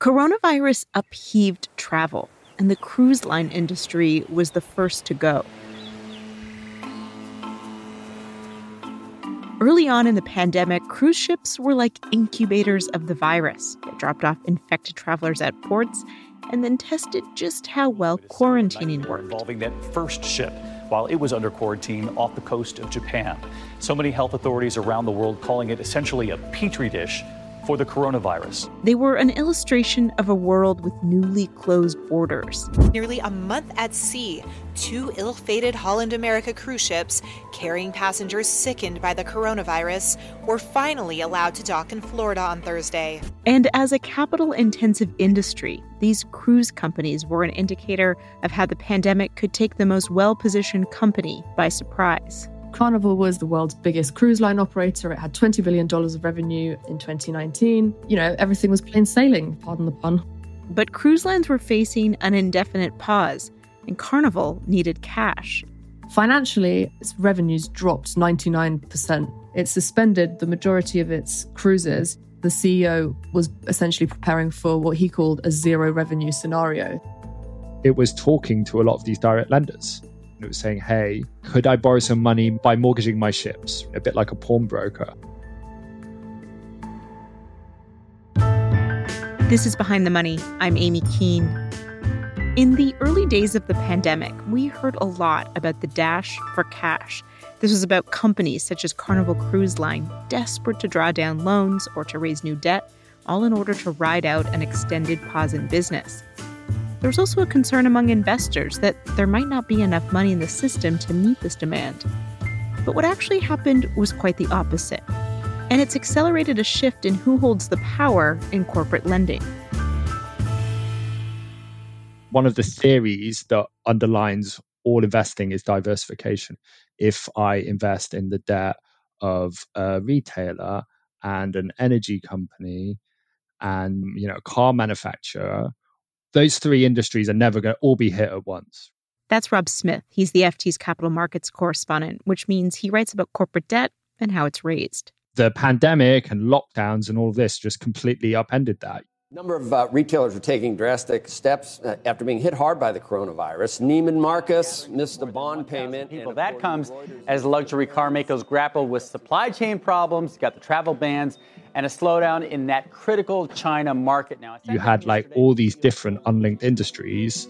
Coronavirus upheaved travel, and the cruise line industry was the first to go. Early on in the pandemic, cruise ships were like incubators of the virus. They dropped off infected travelers at ports and then tested just how well quarantining worked. Involving that first ship while it was under quarantine off the coast of Japan. So many health authorities around the world calling it essentially a petri dish for the coronavirus. They were an illustration of a world with newly closed borders. Nearly a month at sea, two ill fated Holland America cruise ships carrying passengers sickened by the coronavirus were finally allowed to dock in Florida on Thursday. And as a capital intensive industry, these cruise companies were an indicator of how the pandemic could take the most well positioned company by surprise. Carnival was the world's biggest cruise line operator. It had $20 billion of revenue in 2019. You know, everything was plain sailing, pardon the pun. But cruise lines were facing an indefinite pause, and Carnival needed cash. Financially, its revenues dropped 99%. It suspended the majority of its cruises. The CEO was essentially preparing for what he called a zero revenue scenario. It was talking to a lot of these direct lenders it was saying, hey, could I borrow some money by mortgaging my ships? A bit like a pawnbroker. This is Behind the Money. I'm Amy Keene. In the early days of the pandemic, we heard a lot about the dash for cash. This was about companies such as Carnival Cruise Line, desperate to draw down loans or to raise new debt, all in order to ride out an extended pause in business. There was also a concern among investors that there might not be enough money in the system to meet this demand. But what actually happened was quite the opposite. And it's accelerated a shift in who holds the power in corporate lending. One of the theories that underlines all investing is diversification. If I invest in the debt of a retailer and an energy company and you know a car manufacturer those three industries are never going to all be hit at once. That's Rob Smith. He's the FT's capital markets correspondent, which means he writes about corporate debt and how it's raised. The pandemic and lockdowns and all of this just completely upended that. A number of uh, retailers are taking drastic steps uh, after being hit hard by the coronavirus. Neiman Marcus missed a bond payment. People, that comes as luxury car makers grapple with supply chain problems, got the travel bans, and a slowdown in that critical China market now. You had like all these different unlinked industries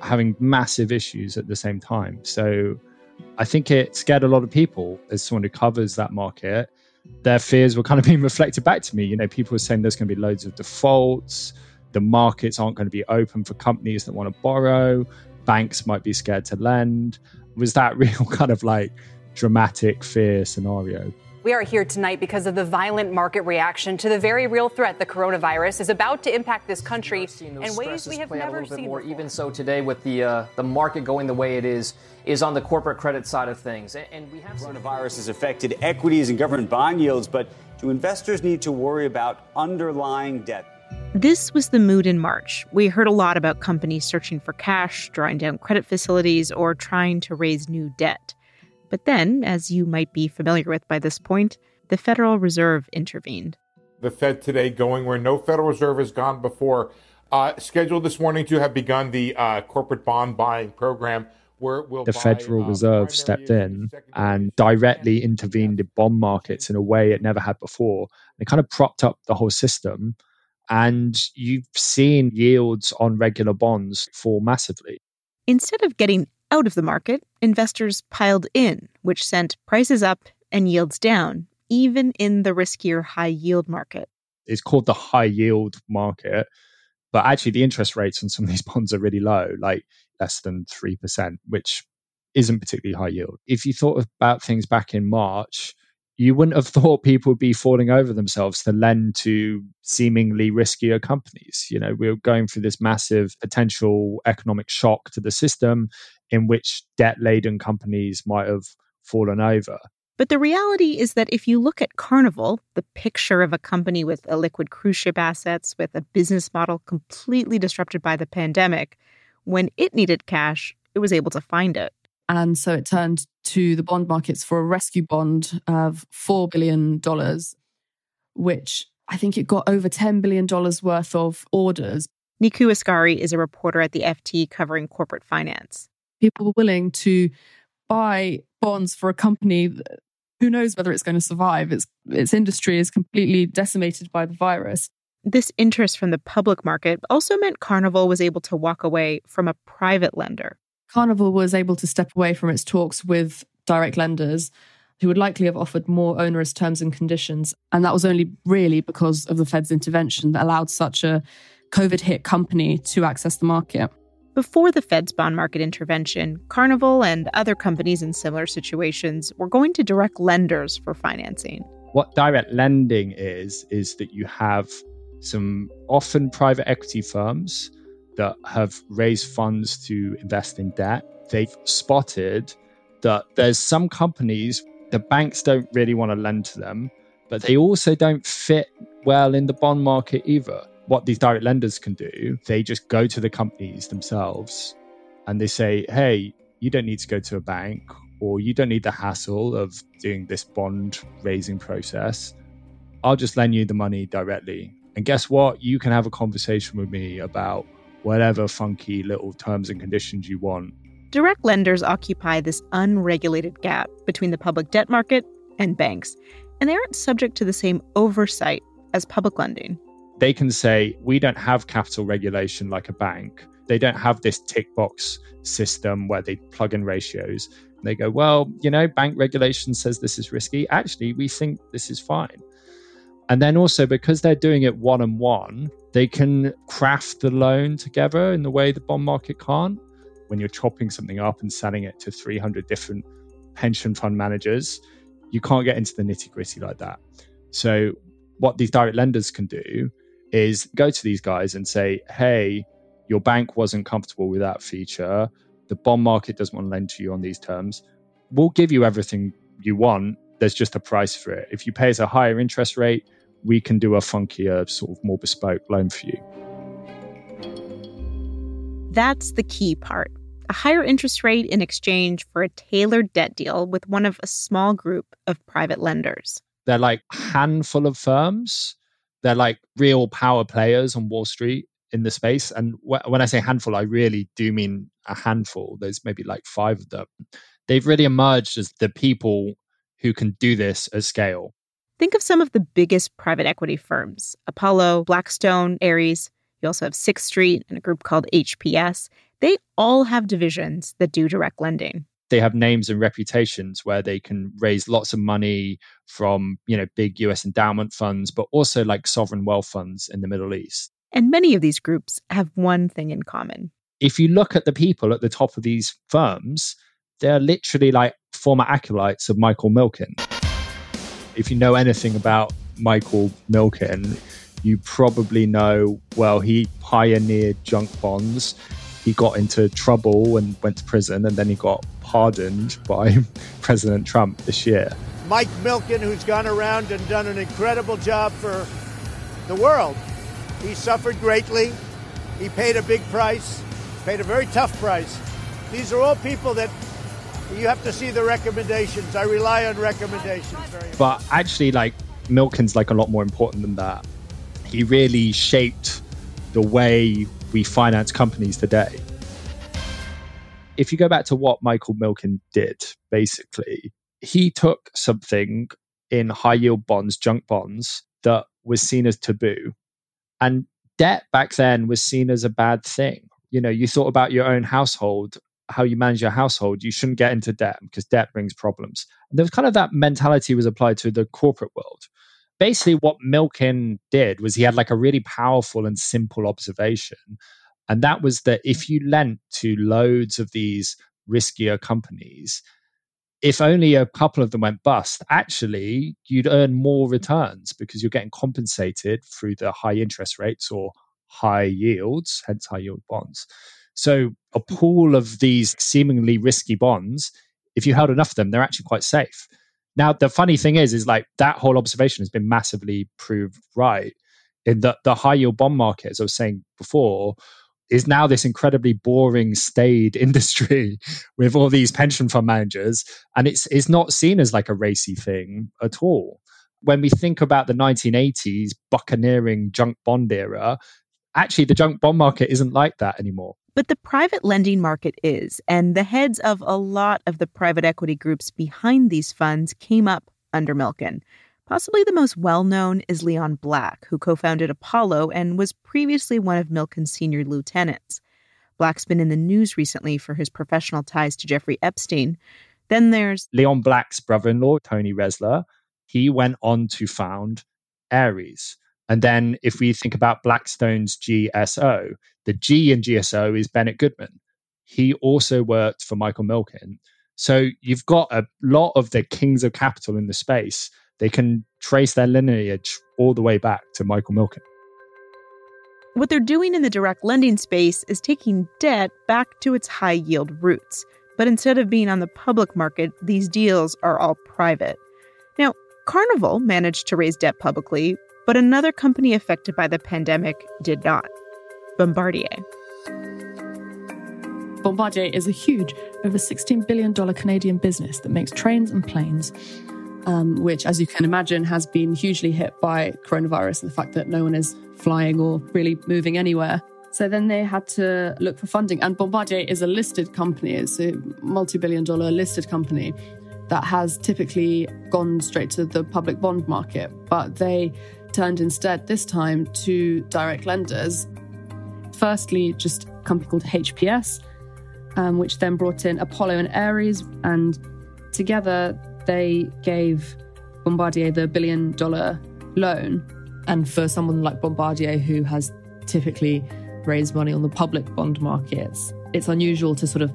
having massive issues at the same time. So I think it scared a lot of people as someone who covers that market. Their fears were kind of being reflected back to me. You know, people were saying there's going to be loads of defaults, the markets aren't going to be open for companies that want to borrow, banks might be scared to lend. Was that real kind of like dramatic fear scenario? We are here tonight because of the violent market reaction to the very real threat the coronavirus is about to impact this country in ways we have never seen more. before. Even so, today with the uh, the market going the way it is, is on the corporate credit side of things, and we have coronavirus has affected equities and government bond yields, but do investors need to worry about underlying debt? This was the mood in March. We heard a lot about companies searching for cash, drawing down credit facilities, or trying to raise new debt. But then, as you might be familiar with by this point, the Federal Reserve intervened. The Fed today going where no Federal Reserve has gone before, uh, scheduled this morning to have begun the uh, corporate bond buying program. Where we'll the buy, Federal uh, Reserve stepped in and directly intervened in bond markets in a way it never had before. It kind of propped up the whole system. And you've seen yields on regular bonds fall massively. Instead of getting out of the market, investors piled in, which sent prices up and yields down, even in the riskier high yield market. It's called the high yield market, but actually the interest rates on some of these bonds are really low, like less than 3%, which isn't particularly high yield. If you thought about things back in March, you wouldn't have thought people would be falling over themselves to lend to seemingly riskier companies. You know, we we're going through this massive potential economic shock to the system in which debt laden companies might have fallen over. But the reality is that if you look at Carnival, the picture of a company with a liquid cruise ship assets, with a business model completely disrupted by the pandemic, when it needed cash, it was able to find it. And so it turned to the bond markets for a rescue bond of $4 billion, which I think it got over $10 billion worth of orders. Nikou Asgari is a reporter at the FT covering corporate finance. People were willing to buy bonds for a company who knows whether it's going to survive. Its its industry is completely decimated by the virus. This interest from the public market also meant Carnival was able to walk away from a private lender. Carnival was able to step away from its talks with direct lenders who would likely have offered more onerous terms and conditions. And that was only really because of the Fed's intervention that allowed such a COVID hit company to access the market. Before the Fed's bond market intervention, Carnival and other companies in similar situations were going to direct lenders for financing. What direct lending is, is that you have some often private equity firms that have raised funds to invest in debt. They've spotted that there's some companies, the banks don't really want to lend to them, but they also don't fit well in the bond market either what these direct lenders can do, they just go to the companies themselves and they say, hey, you don't need to go to a bank or you don't need the hassle of doing this bond raising process. I'll just lend you the money directly. And guess what? You can have a conversation with me about whatever funky little terms and conditions you want. Direct lenders occupy this unregulated gap between the public debt market and banks, and they aren't subject to the same oversight as public lending they can say, we don't have capital regulation like a bank. They don't have this tick box system where they plug in ratios. They go, well, you know, bank regulation says this is risky. Actually, we think this is fine. And then also, because they're doing it one on one, they can craft the loan together in the way the bond market can't. When you're chopping something up and selling it to 300 different pension fund managers, you can't get into the nitty gritty like that. So, what these direct lenders can do is go to these guys and say, hey, your bank wasn't comfortable with that feature. The bond market doesn't want to lend to you on these terms. We'll give you everything you want. There's just a price for it. If you pay us a higher interest rate, we can do a funkier, sort of more bespoke loan for you. That's the key part a higher interest rate in exchange for a tailored debt deal with one of a small group of private lenders. They're like handful of firms they're like real power players on Wall Street in the space. And wh- when I say handful, I really do mean a handful. There's maybe like five of them. They've really emerged as the people who can do this at scale. Think of some of the biggest private equity firms Apollo, Blackstone, Ares. You also have Sixth Street and a group called HPS. They all have divisions that do direct lending they have names and reputations where they can raise lots of money from you know big US endowment funds but also like sovereign wealth funds in the Middle East. And many of these groups have one thing in common. If you look at the people at the top of these firms, they're literally like former acolytes of Michael Milken. If you know anything about Michael Milken, you probably know well he pioneered junk bonds he got into trouble and went to prison, and then he got pardoned by President Trump this year. Mike Milken, who's gone around and done an incredible job for the world. He suffered greatly. He paid a big price, paid a very tough price. These are all people that you have to see the recommendations. I rely on recommendations very much. But actually, like, Milken's like a lot more important than that. He really shaped the way we finance companies today. If you go back to what Michael Milken did, basically, he took something in high yield bonds, junk bonds, that was seen as taboo. And debt back then was seen as a bad thing. You know, you thought about your own household, how you manage your household. You shouldn't get into debt because debt brings problems. And there was kind of that mentality was applied to the corporate world basically what Milken did was he had like a really powerful and simple observation. And that was that if you lent to loads of these riskier companies, if only a couple of them went bust, actually, you'd earn more returns because you're getting compensated through the high interest rates or high yields, hence high yield bonds. So, a pool of these seemingly risky bonds, if you held enough of them, they're actually quite safe. Now, the funny thing is, is like that whole observation has been massively proved right in that the high yield bond market, as I was saying before, is now this incredibly boring, staid industry with all these pension fund managers, and it's it's not seen as like a racy thing at all. When we think about the 1980s buccaneering junk bond era, actually the junk bond market isn't like that anymore. But the private lending market is, and the heads of a lot of the private equity groups behind these funds came up under Milken. Possibly the most well known is Leon Black, who co founded Apollo and was previously one of Milken's senior lieutenants. Black's been in the news recently for his professional ties to Jeffrey Epstein. Then there's Leon Black's brother in law, Tony Ressler. He went on to found Ares. And then if we think about Blackstone's GSO, the G in GSO is Bennett Goodman. He also worked for Michael Milken. So you've got a lot of the kings of capital in the space they can trace their lineage all the way back to Michael Milken. What they're doing in the direct lending space is taking debt back to its high yield roots. But instead of being on the public market, these deals are all private. Now, Carnival managed to raise debt publicly, but another company affected by the pandemic did not Bombardier. Bombardier is a huge, over $16 billion Canadian business that makes trains and planes um, which, as you can imagine, has been hugely hit by coronavirus and the fact that no one is flying or really moving anywhere. So then they had to look for funding. And Bombardier is a listed company, it's a multi billion dollar listed company that has typically gone straight to the public bond market. But they turned instead this time to direct lenders. Firstly, just a company called HPS, um, which then brought in Apollo and Ares. And together they gave Bombardier the billion dollar loan. And for someone like Bombardier, who has typically raised money on the public bond markets, it's unusual to sort of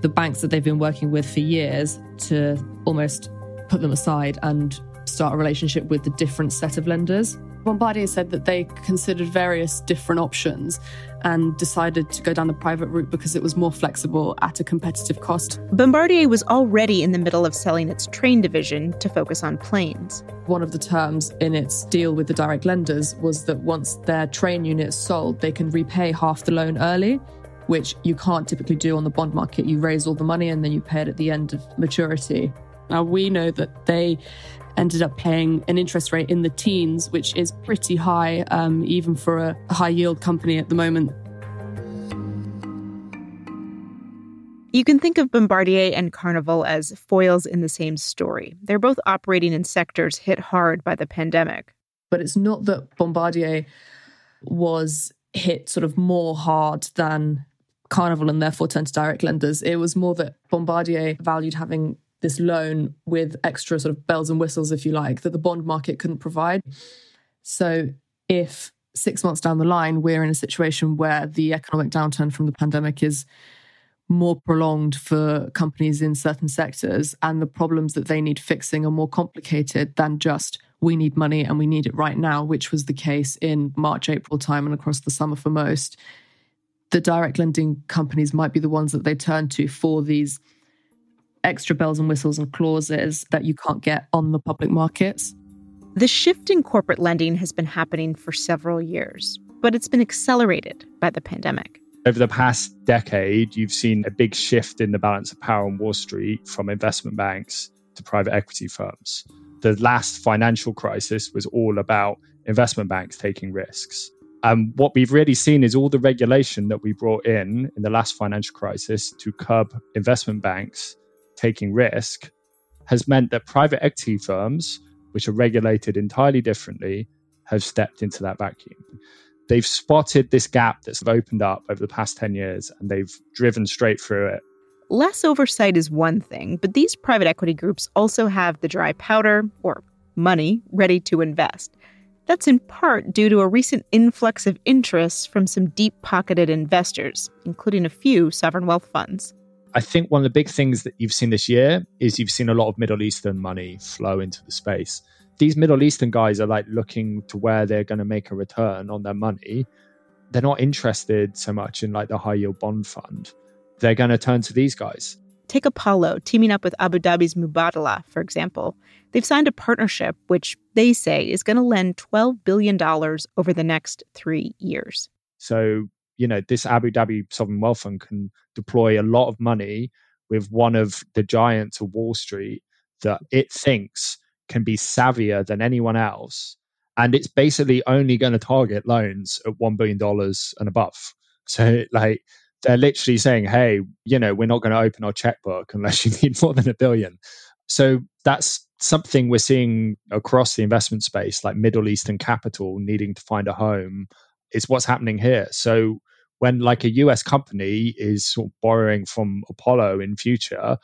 the banks that they've been working with for years to almost put them aside and start a relationship with a different set of lenders. Bombardier said that they considered various different options and decided to go down the private route because it was more flexible at a competitive cost. Bombardier was already in the middle of selling its train division to focus on planes. One of the terms in its deal with the direct lenders was that once their train units sold, they can repay half the loan early. Which you can't typically do on the bond market. You raise all the money and then you pay it at the end of maturity. Now, we know that they ended up paying an interest rate in the teens, which is pretty high, um, even for a high yield company at the moment. You can think of Bombardier and Carnival as foils in the same story. They're both operating in sectors hit hard by the pandemic. But it's not that Bombardier was hit sort of more hard than Carnival and therefore turned to direct lenders. It was more that Bombardier valued having this loan with extra sort of bells and whistles, if you like, that the bond market couldn't provide. So if six months down the line, we're in a situation where the economic downturn from the pandemic is more prolonged for companies in certain sectors and the problems that they need fixing are more complicated than just we need money and we need it right now, which was the case in March, April time and across the summer for most. The direct lending companies might be the ones that they turn to for these extra bells and whistles and clauses that you can't get on the public markets. The shift in corporate lending has been happening for several years, but it's been accelerated by the pandemic. Over the past decade, you've seen a big shift in the balance of power on Wall Street from investment banks to private equity firms. The last financial crisis was all about investment banks taking risks. And what we've really seen is all the regulation that we brought in in the last financial crisis to curb investment banks taking risk has meant that private equity firms, which are regulated entirely differently, have stepped into that vacuum. They've spotted this gap that's opened up over the past 10 years and they've driven straight through it. Less oversight is one thing, but these private equity groups also have the dry powder, or money, ready to invest. That's in part due to a recent influx of interest from some deep pocketed investors, including a few sovereign wealth funds. I think one of the big things that you've seen this year is you've seen a lot of Middle Eastern money flow into the space. These Middle Eastern guys are like looking to where they're going to make a return on their money. They're not interested so much in like the high yield bond fund. They're going to turn to these guys. Take Apollo teaming up with Abu Dhabi's Mubadala, for example. They've signed a partnership which they say is going to lend $12 billion over the next three years. So, you know, this Abu Dhabi Sovereign Wealth Fund can deploy a lot of money with one of the giants of Wall Street that it thinks can be savvier than anyone else. And it's basically only going to target loans at $1 billion and above. So, like, they're literally saying, hey, you know, we're not going to open our checkbook unless you need more than a billion. So that's something we're seeing across the investment space, like Middle Eastern capital needing to find a home, is what's happening here. So when like a US company is sort of borrowing from Apollo in future,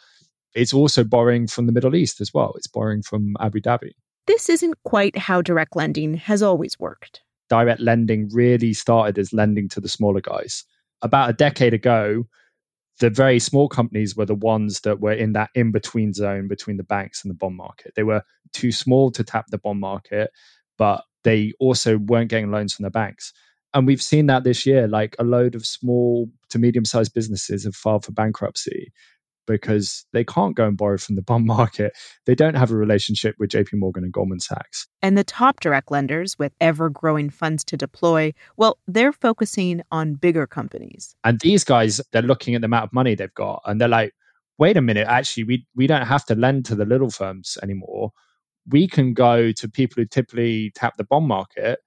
it's also borrowing from the Middle East as well. It's borrowing from Abu Dhabi. This isn't quite how direct lending has always worked. Direct lending really started as lending to the smaller guys about a decade ago, the very small companies were the ones that were in that in between zone between the banks and the bond market. They were too small to tap the bond market, but they also weren't getting loans from the banks. And we've seen that this year, like a load of small to medium sized businesses have filed for bankruptcy because they can't go and borrow from the bond market. They don't have a relationship with JP Morgan and Goldman Sachs. And the top direct lenders with ever growing funds to deploy, well, they're focusing on bigger companies. And these guys, they're looking at the amount of money they've got and they're like, wait a minute, actually, we, we don't have to lend to the little firms anymore. We can go to people who typically tap the bond market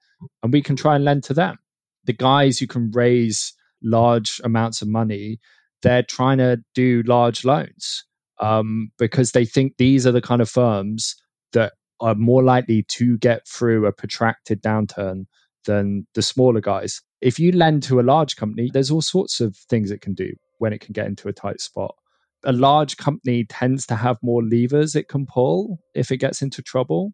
and we can try and lend to them. The guys who can raise large amounts of money they're trying to do large loans um, because they think these are the kind of firms that are more likely to get through a protracted downturn than the smaller guys. If you lend to a large company, there's all sorts of things it can do when it can get into a tight spot. A large company tends to have more levers it can pull if it gets into trouble.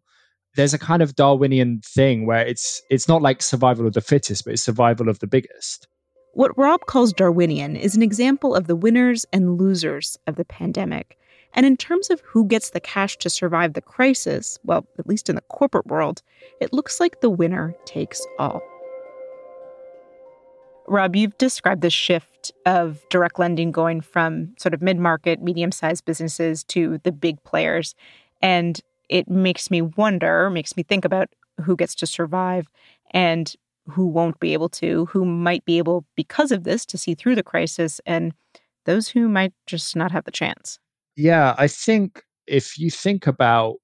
There's a kind of Darwinian thing where it's it's not like survival of the fittest, but it's survival of the biggest. What Rob calls Darwinian is an example of the winners and losers of the pandemic. And in terms of who gets the cash to survive the crisis, well, at least in the corporate world, it looks like the winner takes all. Rob, you've described the shift of direct lending going from sort of mid market, medium sized businesses to the big players. And it makes me wonder, makes me think about who gets to survive. And who won't be able to, who might be able, because of this, to see through the crisis, and those who might just not have the chance. Yeah, I think if you think about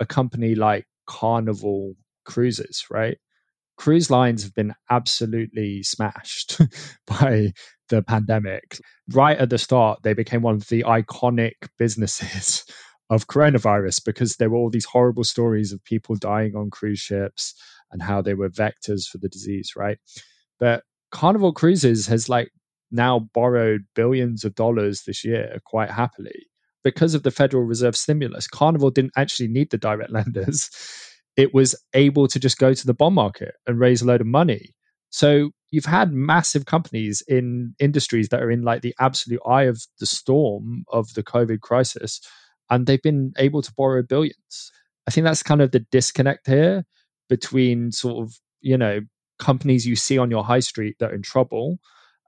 a company like Carnival Cruises, right? Cruise lines have been absolutely smashed by the pandemic. Right at the start, they became one of the iconic businesses of coronavirus because there were all these horrible stories of people dying on cruise ships and how they were vectors for the disease, right? But Carnival Cruises has like now borrowed billions of dollars this year quite happily because of the Federal Reserve stimulus. Carnival didn't actually need the direct lenders. It was able to just go to the bond market and raise a load of money. So you've had massive companies in industries that are in like the absolute eye of the storm of the COVID crisis, and they've been able to borrow billions. I think that's kind of the disconnect here between sort of you know companies you see on your high street that are in trouble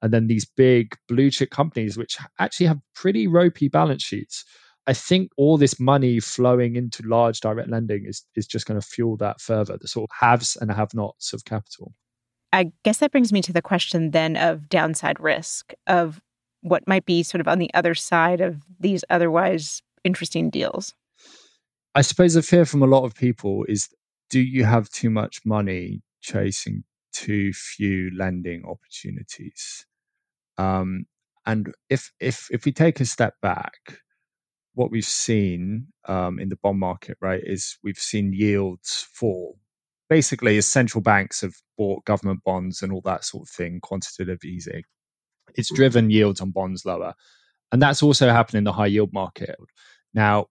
and then these big blue chip companies which actually have pretty ropey balance sheets i think all this money flowing into large direct lending is is just going to fuel that further the sort of haves and have nots of capital i guess that brings me to the question then of downside risk of what might be sort of on the other side of these otherwise interesting deals I suppose the fear from a lot of people is do you have too much money chasing too few lending opportunities? Um, and if if if we take a step back, what we've seen um, in the bond market, right, is we've seen yields fall. Basically, as central banks have bought government bonds and all that sort of thing, quantitative easing, it's driven yields on bonds lower, and that's also happened in the high yield market. Now,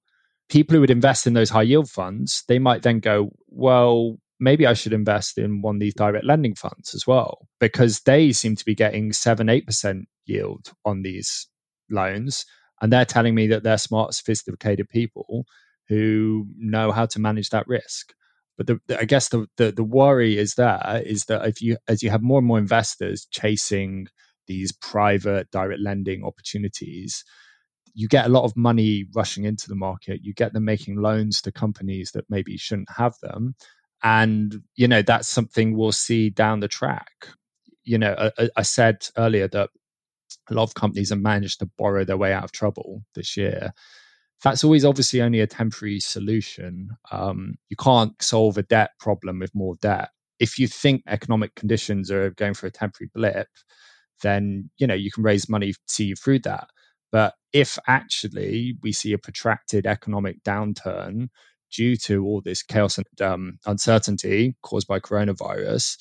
people who would invest in those high yield funds, they might then go, well, maybe I should invest in one of these direct lending funds as well, because they seem to be getting seven, eight percent yield on these loans. And they're telling me that they're smart, sophisticated people who know how to manage that risk. But the, the, I guess the, the the worry is there is that if you as you have more and more investors chasing these private direct lending opportunities, you get a lot of money rushing into the market. You get them making loans to companies that maybe shouldn't have them. And, you know, that's something we'll see down the track. You know, I, I said earlier that a lot of companies have managed to borrow their way out of trouble this year. That's always obviously only a temporary solution. Um, you can't solve a debt problem with more debt. If you think economic conditions are going for a temporary blip, then you know you can raise money to you through that. But if actually we see a protracted economic downturn due to all this chaos and um, uncertainty caused by coronavirus,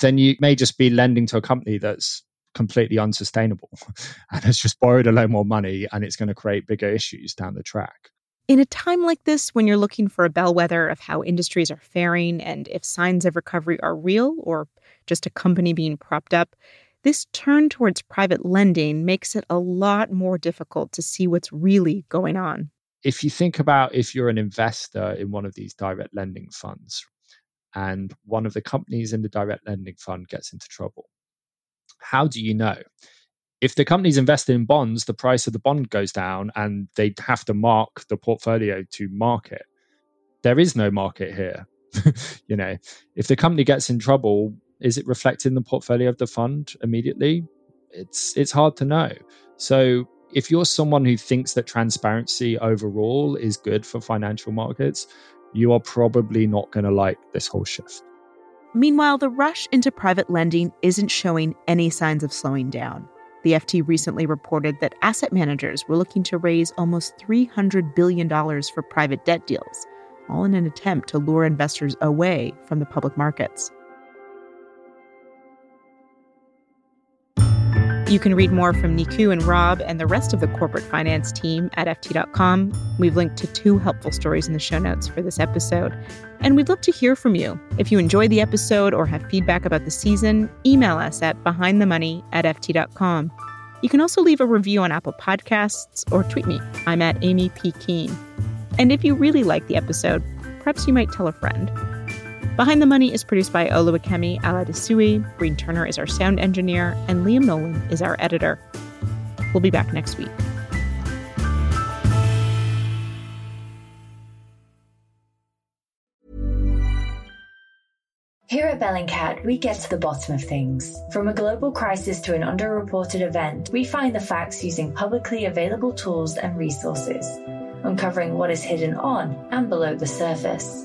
then you may just be lending to a company that's completely unsustainable and has just borrowed a lot more money and it's going to create bigger issues down the track. In a time like this, when you're looking for a bellwether of how industries are faring and if signs of recovery are real or just a company being propped up, this turn towards private lending makes it a lot more difficult to see what's really going on. If you think about if you're an investor in one of these direct lending funds and one of the companies in the direct lending fund gets into trouble, how do you know? If the company's invested in bonds, the price of the bond goes down and they have to mark the portfolio to market. There is no market here. you know, if the company gets in trouble, is it reflected in the portfolio of the fund immediately? It's it's hard to know. So if you're someone who thinks that transparency overall is good for financial markets, you are probably not going to like this whole shift. Meanwhile, the rush into private lending isn't showing any signs of slowing down. The FT recently reported that asset managers were looking to raise almost $300 billion for private debt deals, all in an attempt to lure investors away from the public markets. You can read more from Nikou and Rob and the rest of the corporate finance team at FT.com. We've linked to two helpful stories in the show notes for this episode. And we'd love to hear from you. If you enjoyed the episode or have feedback about the season, email us at behindthemoney at FT.com. You can also leave a review on Apple Podcasts or tweet me. I'm at Amy P. Keene. And if you really like the episode, perhaps you might tell a friend. Behind the Money is produced by Oluwakemi Aladesuyi, Breen Turner is our sound engineer, and Liam Nolan is our editor. We'll be back next week. Here at Bellingcat, we get to the bottom of things. From a global crisis to an underreported event, we find the facts using publicly available tools and resources, uncovering what is hidden on and below the surface.